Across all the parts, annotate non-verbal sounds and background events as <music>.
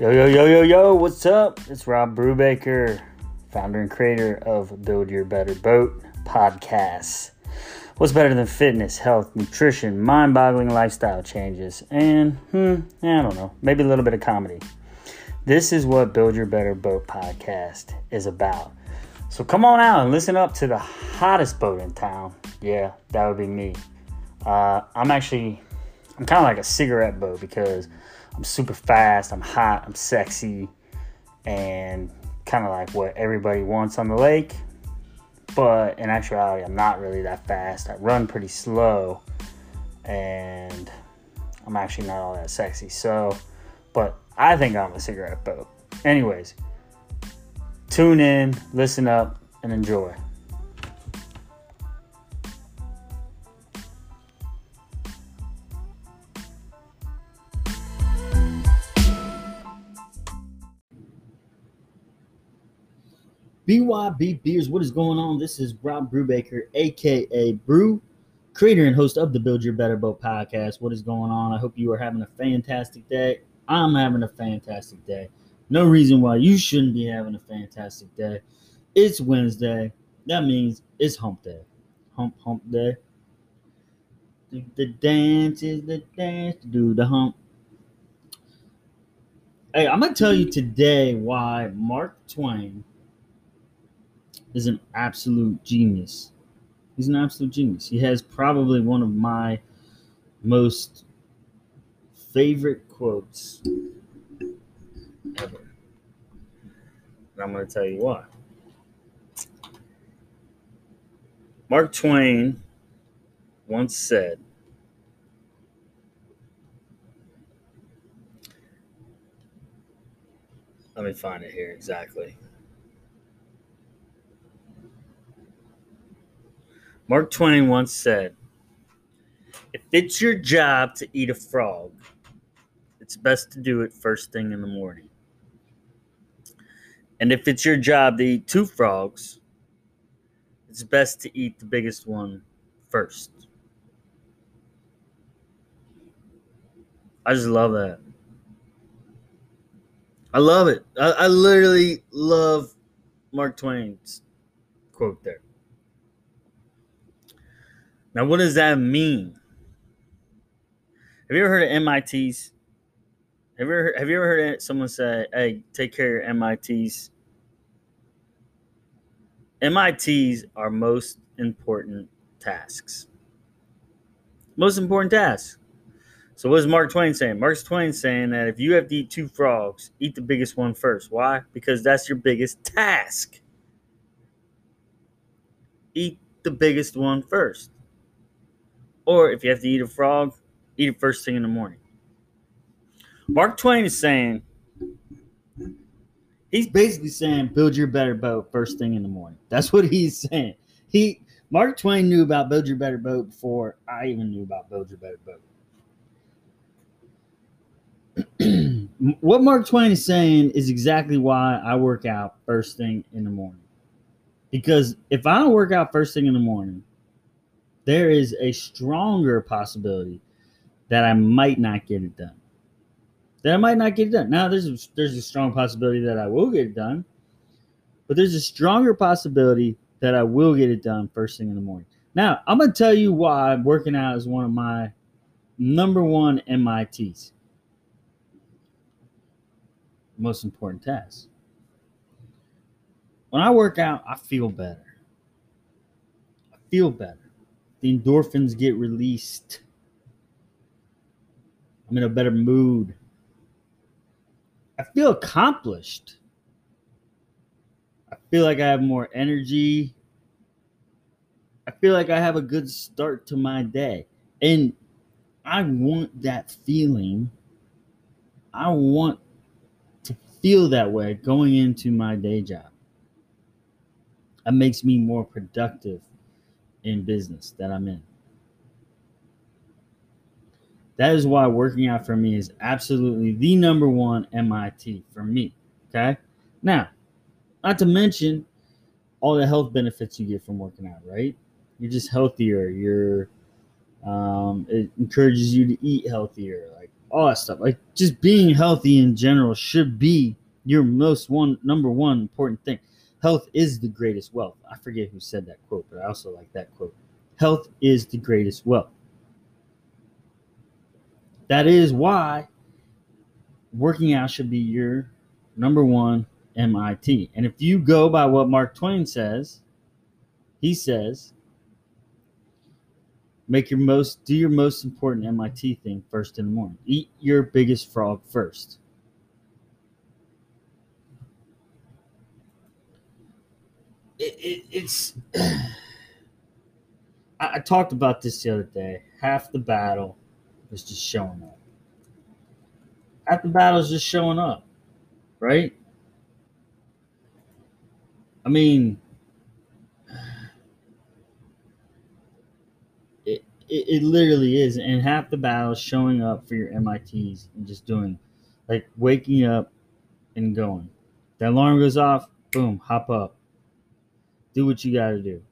Yo, yo, yo, yo, yo, what's up? It's Rob Brubaker, founder and creator of Build Your Better Boat podcast. What's better than fitness, health, nutrition, mind boggling lifestyle changes, and, hmm, I don't know, maybe a little bit of comedy. This is what Build Your Better Boat podcast is about. So come on out and listen up to the hottest boat in town. Yeah, that would be me. Uh, I'm actually, I'm kind of like a cigarette boat because I'm super fast, I'm hot, I'm sexy, and kind of like what everybody wants on the lake. But in actuality, I'm not really that fast. I run pretty slow, and I'm actually not all that sexy. So, but I think I'm a cigarette boat. Anyways, tune in, listen up, and enjoy. BYB Beers, what is going on? This is Rob Brubaker, aka Brew, creator and host of the Build Your Better Boat podcast. What is going on? I hope you are having a fantastic day. I'm having a fantastic day. No reason why you shouldn't be having a fantastic day. It's Wednesday. That means it's hump day. Hump, hump day. The, the dance is the dance to do the hump. Hey, I'm going to tell you today why Mark Twain is an absolute genius. He's an absolute genius. He has probably one of my most favorite quotes ever. And I'm going to tell you why. Mark Twain once said, Let me find it here exactly. Mark Twain once said, If it's your job to eat a frog, it's best to do it first thing in the morning. And if it's your job to eat two frogs, it's best to eat the biggest one first. I just love that. I love it. I, I literally love Mark Twain's quote there. Now, what does that mean? Have you ever heard of MITs? Have you ever, have you ever heard someone say, hey, take care of your MITs? MITs are most important tasks. Most important tasks. So what is Mark Twain saying? Mark Twain saying that if you have to eat two frogs, eat the biggest one first. Why? Because that's your biggest task. Eat the biggest one first. Or if you have to eat a frog, eat it first thing in the morning. Mark Twain is saying, he's basically saying, build your better boat first thing in the morning. That's what he's saying. He Mark Twain knew about build your better boat before I even knew about build your better boat. <clears throat> what Mark Twain is saying is exactly why I work out first thing in the morning. Because if I don't work out first thing in the morning, there is a stronger possibility that I might not get it done. That I might not get it done. Now there's a, there's a strong possibility that I will get it done, but there's a stronger possibility that I will get it done first thing in the morning. Now I'm gonna tell you why working out is one of my number one MITs. Most important tasks. When I work out, I feel better. I feel better the endorphins get released. I'm in a better mood. I feel accomplished. I feel like I have more energy. I feel like I have a good start to my day. And I want that feeling. I want to feel that way going into my day job. It makes me more productive in business that I'm in. That is why working out for me is absolutely the number one MIT for me. Okay. Now, not to mention all the health benefits you get from working out, right? You're just healthier. You're, um, it encourages you to eat healthier. Like all that stuff. Like just being healthy in general should be your most one number one important thing. Health is the greatest wealth. I forget who said that quote, but I also like that quote. Health is the greatest wealth. That is why working out should be your number one MIT. And if you go by what Mark Twain says, he says, make your most do your most important MIT thing first in the morning. Eat your biggest frog first. It, it, it's <clears throat> I, I talked about this the other day. Half the battle is just showing up. Half the battle is just showing up, right? I mean, <sighs> it, it, it literally is. And half the battle is showing up for your MITs and just doing, like, waking up and going. The alarm goes off, boom, hop up. Do what you got to do.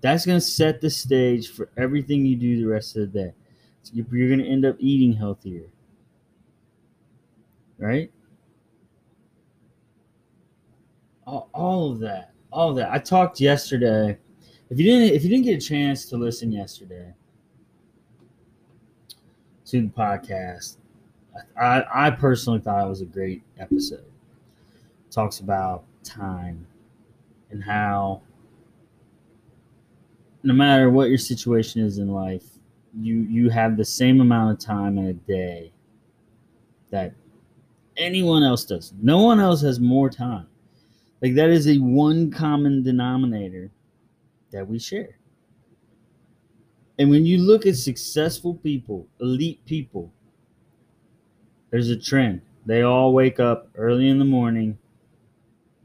That's going to set the stage for everything you do the rest of the day. So you're going to end up eating healthier. Right? all, all of that, all of that. I talked yesterday. If you didn't, if you didn't get a chance to listen yesterday to the podcast, I, I personally thought it was a great episode. Talks about time and how no matter what your situation is in life, you you have the same amount of time in a day that anyone else does. No one else has more time. Like that is a one common denominator that we share. And when you look at successful people, elite people, there's a trend. They all wake up early in the morning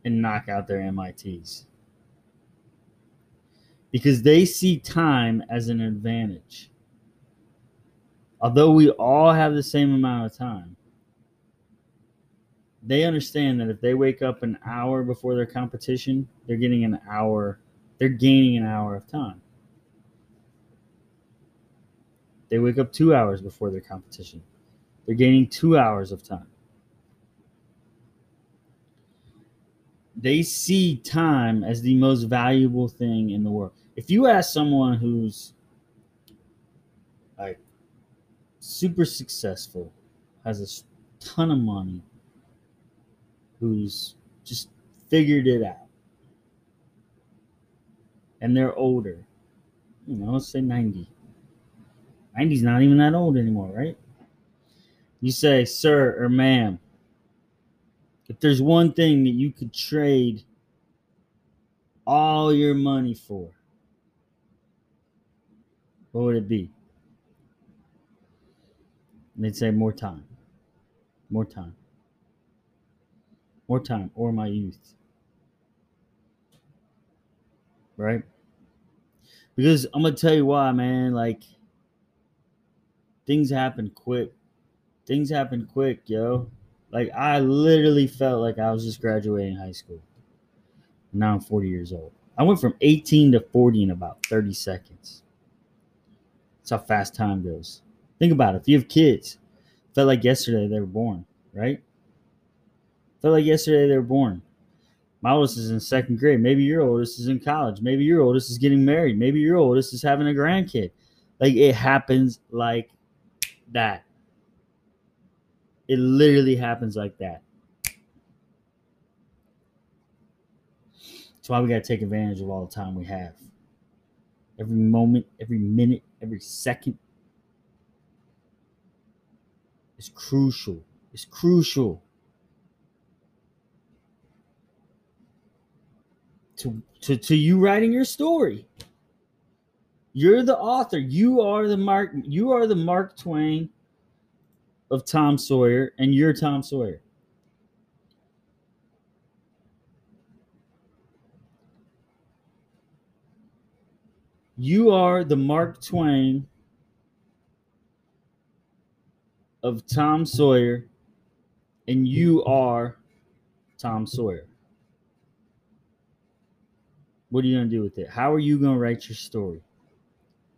and knock out their MITs. Because they see time as an advantage. Although we all have the same amount of time, they understand that if they wake up an hour before their competition, they're getting an hour, they're gaining an hour of time. They wake up two hours before their competition, they're gaining two hours of time. They see time as the most valuable thing in the world. If you ask someone who's like super successful, has a ton of money, who's just figured it out. And they're older. You know, let's say 90. 90's not even that old anymore, right? You say, sir or ma'am, if there's one thing that you could trade all your money for, what would it be? And they'd say, more time. More time more time or my youth. Right? Because I'm going to tell you why, man. Like, things happen quick. Things happen quick, yo. Like, I literally felt like I was just graduating high school. Now I'm 40 years old. I went from 18 to 40 in about 30 seconds. That's how fast time goes. Think about it. If you have kids, felt like yesterday they were born, right? Felt like yesterday they were born. My oldest is in second grade. Maybe your oldest is in college. Maybe your oldest is getting married. Maybe your oldest is having a grandkid. Like it happens like that. It literally happens like that. That's why we got to take advantage of all the time we have. Every moment, every minute, every second is crucial. It's crucial. to, to, to you writing your story. You're the author. You are the Mark. You are the Mark Twain of Tom Sawyer, and you're Tom Sawyer. You are the Mark Twain of Tom Sawyer, and you are Tom Sawyer. What are you going to do with it? How are you going to write your story?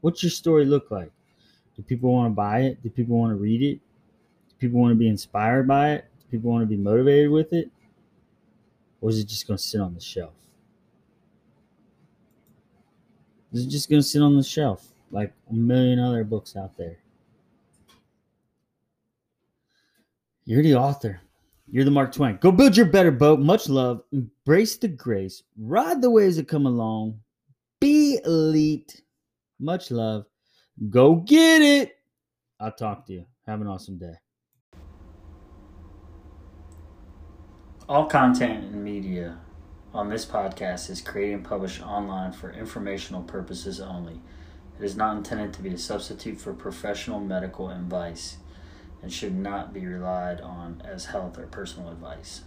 What's your story look like? Do people want to buy it? Do people want to read it? People want to be inspired by it? Do people want to be motivated with it? Or is it just going to sit on the shelf? Is it just going to sit on the shelf like a million other books out there? You're the author. You're the Mark Twain. Go build your better boat. Much love. Embrace the grace. Ride the waves that come along. Be elite. Much love. Go get it. I'll talk to you. Have an awesome day. All content and media on this podcast is created and published online for informational purposes only. It is not intended to be a substitute for professional medical advice and should not be relied on as health or personal advice.